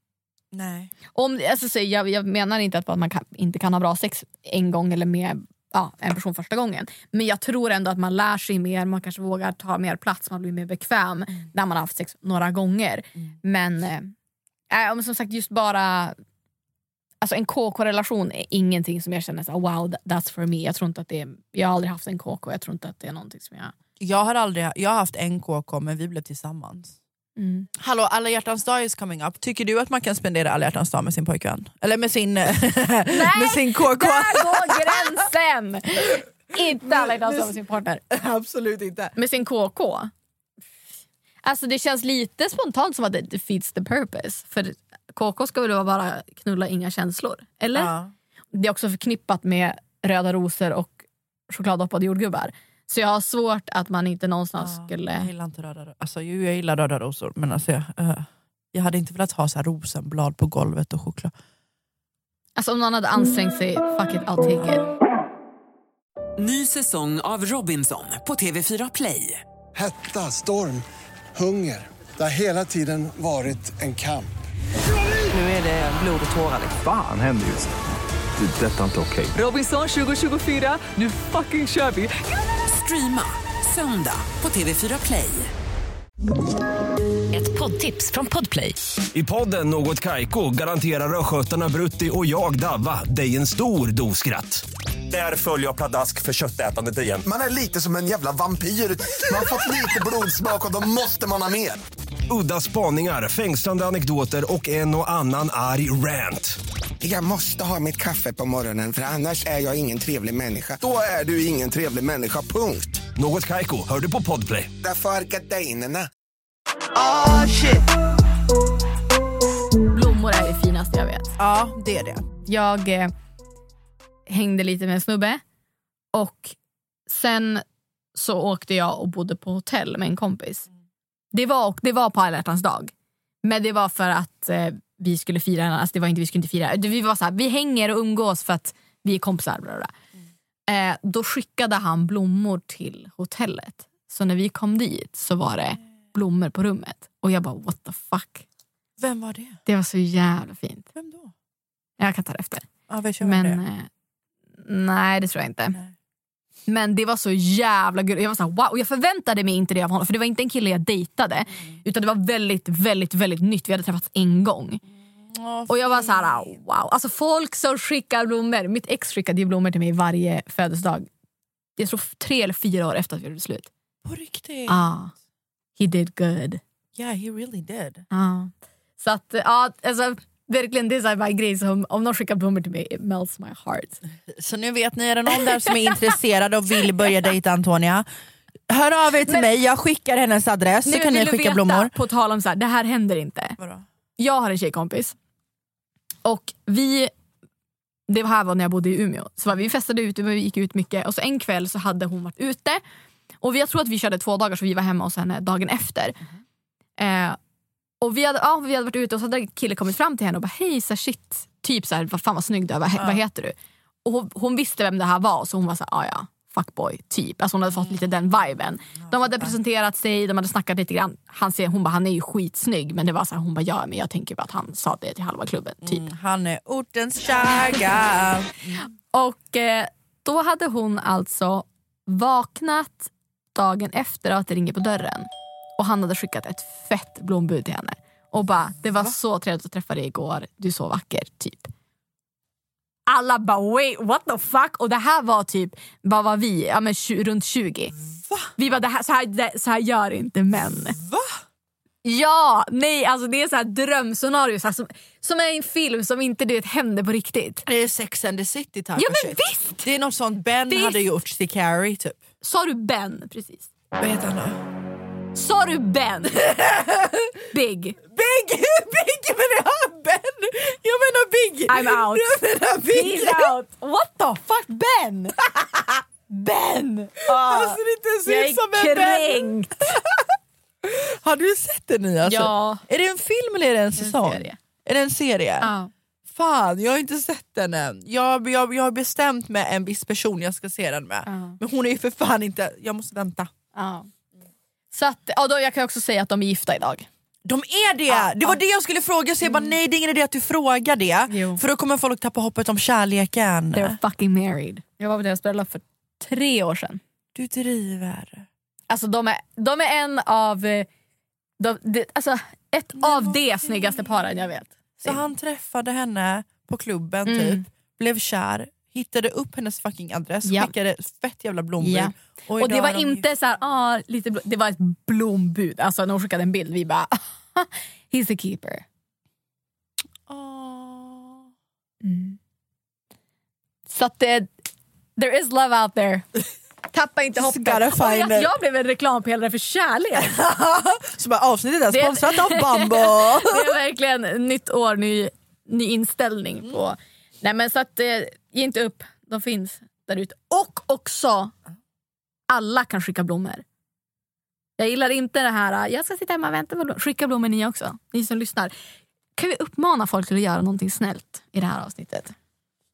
Nej. Om, alltså, så jag, jag menar inte att man kan, inte kan ha bra sex en gång eller med ja, en person första gången. Men jag tror ändå att man lär sig mer, man kanske vågar ta mer plats, man blir mer bekväm när man har haft sex några gånger. Men, eh, äh, men som sagt just bara Alltså en KK-relation är ingenting som jag känner så wow that- that's for me. Jag tror inte att det är, jag har aldrig haft en KK, jag tror inte att det är någonting som jag... Jag har, aldrig, jag har haft en KK men vi blev tillsammans. Mm. Hallå, alla hjärtans dag is coming up. Tycker du att man kan spendera alla hjärtans dag med sin pojkvän? Eller med sin, *laughs* med sin KK? Där går gränsen! *laughs* inte alla hjärtans dag med sin partner. Absolut inte. Med sin KK? Alltså det känns lite spontant som att det defeats the purpose. För KK ska väl bara knulla inga känslor? Eller? Ja. Det är också förknippat med röda rosor och chokladdoppade jordgubbar. Så jag har svårt att man inte någonstans Jag skulle... gillar inte röda rosor. Alltså, jo, jag gillar röda rosor men alltså, jag, eh, jag hade inte velat ha så här rosenblad på golvet och choklad. Alltså om någon hade ansträngt sig, fuck it, I'll take it. Ny säsong av Robinson på TV4 Play. Hetta, storm, hunger. Det har hela tiden varit en kamp. Nu är det blod och tårar. Fan händer just. Det. är Detta är inte okej. Robinson 2024, nu fucking kör vi! Streama söndag på TV4 Play. Ett poddtips från Podplay. I podden Något Kaiko garanterar östgötarna Brutti och jag, Davva, dig en stor dos skratt. Där följer jag pladask för köttätandet igen. Man är lite som en jävla vampyr. Man har fått lite blodsmak och då måste man ha mer. Udda spaningar, fängslande anekdoter och en och annan arg rant. Jag måste ha mitt kaffe på morgonen för annars är jag ingen trevlig människa. Då är du ingen trevlig människa, punkt. Något Kaiko, hör du på Podplay. Därför är gardinerna. Oh shit. Blommor är det finaste jag vet. Ja, det är det. Jag eh, hängde lite med en snubbe och sen så åkte jag och bodde på hotell med en kompis. Det var, det var på alla hjärtans dag. Men det var för att eh, vi skulle fira, alltså det var inte vi skulle inte fira. Vi var så här, vi hänger och umgås för att vi är kompisar. Bla bla. Eh, då skickade han blommor till hotellet. Så när vi kom dit så var det blommor på rummet. Och jag bara what the fuck. Vem var det? Det var så jävla fint. Vem då? Jag kan ta det efter. Ja, vet jag Men det eh, nej, det tror jag inte. Nej. Men det var så jävla gulligt. Jag var så här, wow. Och jag förväntade mig inte det av honom. För det var inte en kille jag dejtade. Utan det var väldigt, väldigt, väldigt nytt. Vi hade träffats en gång. Åh, Och jag var så här, wow. Alltså folk som skickar blommor. Mitt ex skickade ju blommor till mig varje födelsedag. Jag tror tre eller fyra år efter att vi gjorde slut. På riktigt? Ah, he did good. Yeah, he really did. Ah. Så att, ja, alltså, verkligen det är så bara en grej som om någon skickar blommor till mig, it melts my heart. Så nu vet ni, är det någon där som är intresserad och vill börja *laughs* dejta Antonia, Hör av er till Men- mig, jag skickar hennes adress så Nu kan ni skicka veta, blommor. På tal om så här, det här händer inte. Vadå? Jag har en tjejkompis och vi, det här var när jag bodde i Umeå, så vi festade ute, vi gick ut mycket och så en kväll så hade hon varit ute och jag tror att vi körde två dagar så vi var hemma hos henne dagen efter. Eh, och vi hade, ja, vi hade varit ute och så hade en kille kommit fram till henne och bara hej så här, shit, typ så här, vad fan vad snygg du är, vad, he- vad heter du? Och hon, hon visste vem det här var så hon var så här, "Ah, ja fuckboy typ. Alltså hon hade fått lite den viben. De hade presenterat sig, de hade snackat lite grann. Han, ser, hon bara han är ju skitsnygg men det var så här, hon bara ja men jag tänker bara att han sa det till halva klubben typ. Mm, han är ortens chaga. *laughs* Och eh, då hade hon alltså vaknat dagen efter att det ringer på dörren och han hade skickat ett fett blombud till henne. Och bara, det var så trevligt att träffa dig igår, du är så vacker, typ. Alla bara wait what the fuck? Och det här var typ, vad var vi? Ja, men runt 20. Vi bara, det här, så, här, det, så här gör inte män. Va? Ja, nej alltså det är så här drömscenario så här, som, som är en film som inte det händer på riktigt. Det är Sex and the City type Ja men shit. visst! Det är något sånt Ben Visst. hade gjort till Carrie typ. Sa du Ben precis? Vad heter han då? Sa du Ben? *laughs* Big. Big! *laughs* Big! Men det är Ben! Jag menar Big! I'm out. Jag menar Big! He's out. What the fuck Ben? *laughs* Ben! Han ser inte ens Jag ut som är en Ben! Har du sett den nya? Alltså? Ja. Är det en film eller är det en säsong? serie. Är det en serie? Ja. Fan, jag har inte sett den än. Jag, jag, jag har bestämt med en viss person jag ska se den med. Ja. Men hon är ju för fan inte... Jag måste vänta. Ja. Så att, ja, då, jag kan också säga att de är gifta idag. De är det! det var det jag skulle fråga, så jag bara nej det är ingen idé att du frågar det. Jo. För då kommer folk tappa hoppet om kärleken. They're fucking married. Jag var på deras bröllop för tre år sedan. Du driver. Alltså de är, de är en av... eh, De, de, alltså, ett av de snyggaste paren jag vet. Så han träffade henne på klubben Mm. typ, blev kär, hittade upp hennes fucking adress, Ja. skickade fett jävla blombud. Ja. Och, Och det var de inte så här, ah, lite blo- det var ett blombud. Alltså när hon skickade en bild, vi bara *laughs* he's a keeper. Åh. Mm. Så att det, there is love out there. *laughs* Tappa inte hoppet. jag, jag blev en reklampelare för kärlek. *laughs* Så bara avsnittet är sponsrat av Bambo. det är verkligen nytt år, ny, ny inställning på... Nej men så att eh, ge inte upp, de finns där ute. Och också, alla kan skicka blommor. Jag gillar inte det här, jag ska sitta hemma och vänta på blommor. Skicka blommor ni också, ni som lyssnar. Kan vi uppmana folk till att göra någonting snällt i det här avsnittet?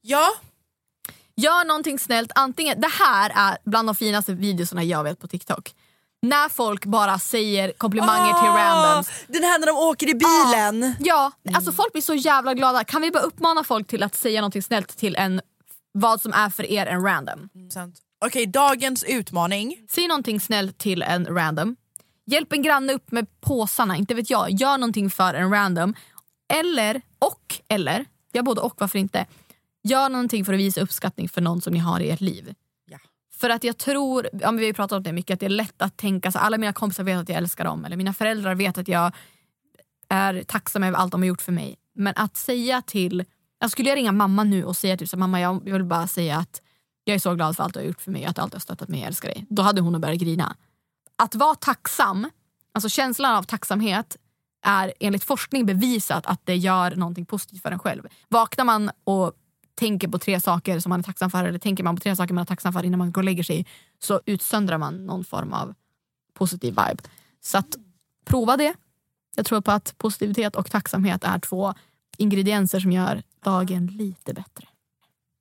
ja, Gör någonting snällt. Antingen, det här är bland de finaste videorna jag vet på TikTok. När folk bara säger komplimanger till Ah, randoms. Den här när de åker i bilen. Ja, alltså folk blir så jävla glada. Kan vi bara uppmana folk till att säga någonting snällt till en vad som är för er en random? Sant. Okej, dagens utmaning. Säg någonting snällt till en random. Hjälp en granne upp med påsarna, inte vet jag. Gör någonting för en random. Eller, och, eller, jag både och, varför inte? Gör någonting för att visa uppskattning för någon som ni har i ert liv. Ja. För att jag tror, ja, vi har pratat om det mycket, att det är lätt att tänka så alla mina kompisar vet att jag älskar dem. Eller mina föräldrar vet att jag är tacksam över allt de har gjort för mig. Men att säga till, jag skulle jag ringa mamma nu och säga typ så här, mamma jag vill bara säga att jag är så glad för allt du har gjort för mig att du alltid har stöttat mig, jag älskar dig. Då hade hon börjat grina. Att vara tacksam, alltså känslan av tacksamhet är enligt forskning bevisat att det gör någonting positivt för en själv. Vaknar man och tänker på tre saker som man är tacksam för eller tänker man på tre saker man är tacksam för innan man går och lägger sig så utsöndrar man någon form av positiv vibe. Så att prova det. Jag tror på att positivitet och tacksamhet är två ingredienser som gör dagen lite bättre.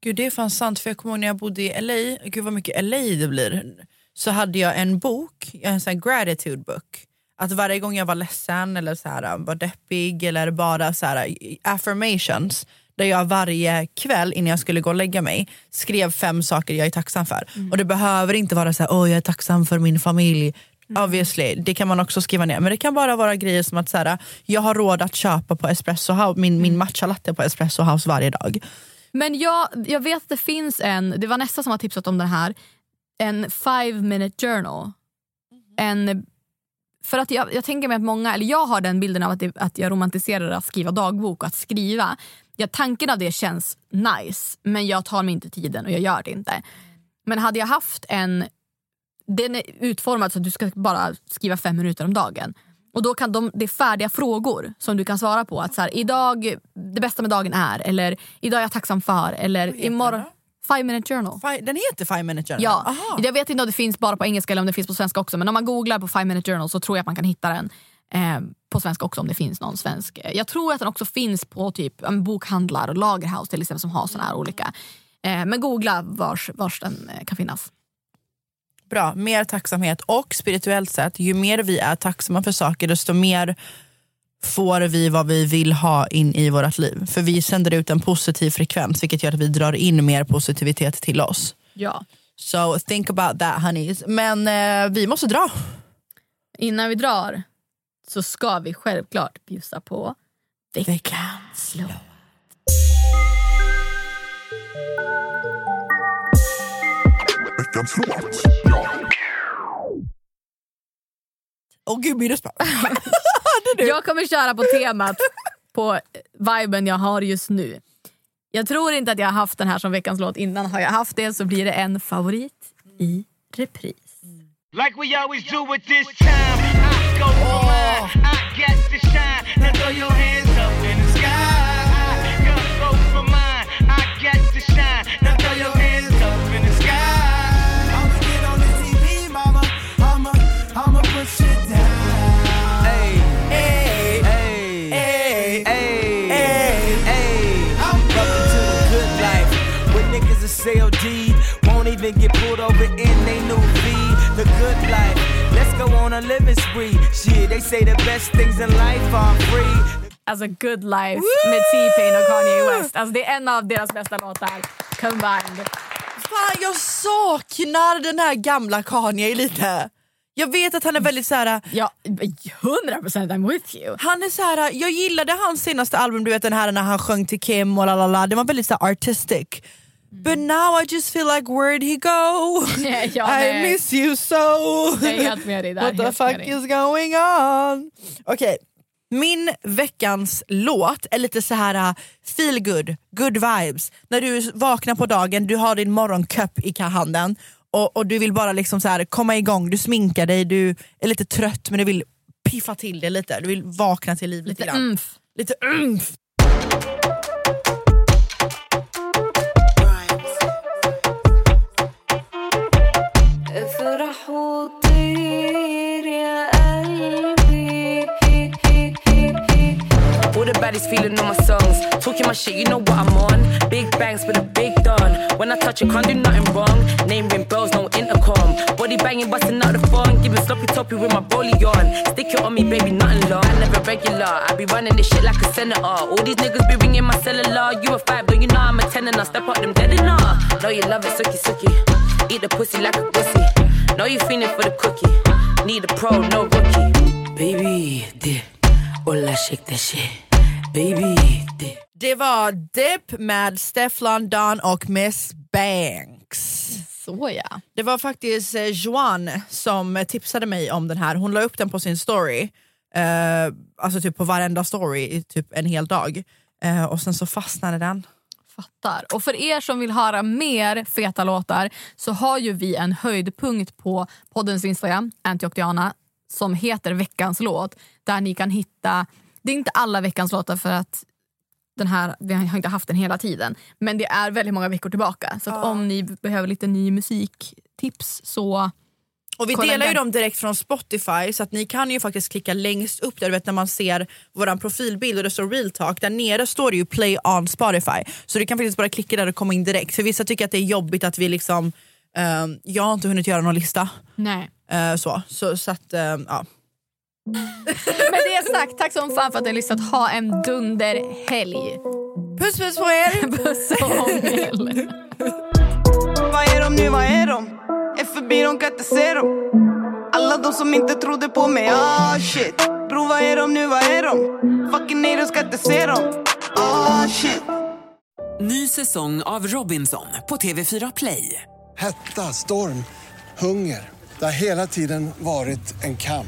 Gud det är fan sant för jag kommer ihåg när jag bodde i LA, gud vad mycket LA det blir. Så hade jag en bok, en sån gratitude book. Att varje gång jag var ledsen eller så här, var deppig eller bara så här, affirmations där jag varje kväll innan jag skulle gå och lägga mig skrev fem saker jag är tacksam för. Och det behöver inte vara så här, åh jag är tacksam för min familj. Obviously, det kan man också skriva ner. Men det kan bara vara grejer som att så här, jag har råd att köpa på Espresso House, min, min matcha latte på Espresso House varje dag. Men jag, jag vet att det finns en, det var nästa som har tipsat om den här, en five minute journal. En, för att jag, jag tänker mig att många, eller jag har den bilden av att, det, att jag romantiserar att skriva dagbok och att skriva. Ja, tanken av det känns nice men jag tar mig inte tiden och jag gör det inte. Men hade jag haft en den är utformad så att du ska bara skriva fem minuter om dagen. Och då kan de, det är färdiga frågor som du kan svara på. Att så här, idag, det bästa med dagen är, eller idag är jag tacksam för, eller imorgon... Five minute journal. Fi- Den heter Five Minute Journal? Ja, Aha. jag vet inte om det finns bara på engelska eller om det finns på svenska också. Men om man googlar på Five minute journal så tror jag att man kan hitta den eh, på svenska också om det finns någon svensk. Jag tror att den också finns på typ um, bokhandlar och lagerhouse till exempel som har såna här olika. Eh, men googla vars, vars den eh, kan finnas. Bra, mer tacksamhet. Och spirituellt sett, ju mer vi är tacksamma för saker desto mer får vi vad vi vill ha in i vårt liv. För vi sänder ut en positiv frekvens vilket gör att vi drar in mer positivitet till oss. Ja. So think about that honeys. Men eh, vi måste dra. Innan vi drar så ska vi självklart bjussa på veckans låt. Veckans låt. Åh gud min röst bara... *laughs* Jag kommer köra på temat på viben jag har just nu. Jag tror inte att jag har haft den här som veckans låt innan. Har jag haft det så blir det en favorit i repris. Like we always do at this time, I go mine. I get to shine. Now throw your hands up in the sky. I go for mine. I get to shine. CLD. Won't even get pulled over in they new V. The good life. Let's go on a living spree. Shit, they say the best things in life are free. Alltså Good Life med T-Pain och Kanye West. Alltså det är en av deras bästa låtar combined. Fan jag saknar den här gamla Kanye lite. Jag vet att han är väldigt så här. Ja, 100% I'm with you. Han är så här. Jag gillade hans senaste album, du vet den här när han sjöng till Kim och lalala. Den var väldigt så här, artistic. But now I just feel like where'd he go? *laughs* Ja, I miss you so. Jag är helt med dig där. *laughs* What the fuck is going on? Okej, min veckans låt är lite så här uh, feel good, good vibes. När du vaknar på dagen, du har din morgonkopp i handen och, och du vill bara liksom så här komma igång, du sminkar dig, du är lite trött men du vill piffa till det lite, du vill vakna till liv lite, Lite grann. umf. Lite umf. افرحوا the baddies feeling on my songs. Talking my shit, you know what I'm on. Big bangs with a big don. When I touch it, can't do nothing wrong. Name ring bells, no intercom. Body banging, busting out the phone. Giving sloppy toppy with my bolly on. Stick it on me, baby, nothing long. I never regular. I be running this shit like a senator. All these niggas be ringing my cellular. You a five, but you know I'm a ten and I step up them dead all. Know you love it, sucky sucky. Eat the pussy like a pussy. Know you feeling for the cookie. Need a pro, no rookie. Baby, dip. Ola, shake that shit. Baby. Det var Dip med Stefflon Don och Miss Banks. Så ja. Det var faktiskt eh, Joan som tipsade mig om den här. Hon la upp den på sin story, eh, alltså typ på varenda story i typ en hel dag. Eh, och sen så fastnade den. Fattar. Och för er som vill höra mer feta låtar så har ju vi en höjdpunkt på poddens Instagram, Antiochdiana, som heter veckans låt. Där ni kan hitta, det är inte alla veckans låtar för att den här, vi har inte haft den hela tiden. Men det är väldigt många veckor tillbaka. Så att om ni behöver lite ny musiktips så Och vi kolla delar ju dem direkt från Spotify så att ni kan ju faktiskt klicka längst upp där du vet när man ser våran profilbild och det står real talk. Där nere står det ju play on Spotify. Så du kan faktiskt bara klicka där och komma in direkt. För vissa tycker att det är jobbigt att vi liksom, ehm, jag har inte hunnit göra någon lista. Nej. Eh, så, så, så att, ehm, ja. *laughs* Med det sagt, tack som fan för att ni har lyssnat. Ha en dunderhelg. Puss puss på er! *laughs* puss och hångel. *laughs* Vad är de nu, vad är de? Är förbi, de kan inte se dem Alla de som inte trodde på mig, ah shit Bro, vad är de nu, vad är de? Fucking nej, de ska inte se dem Ah shit Ny säsong av Robinson på TV4 Play. Hetta, storm, hunger. Det har hela tiden varit en kamp.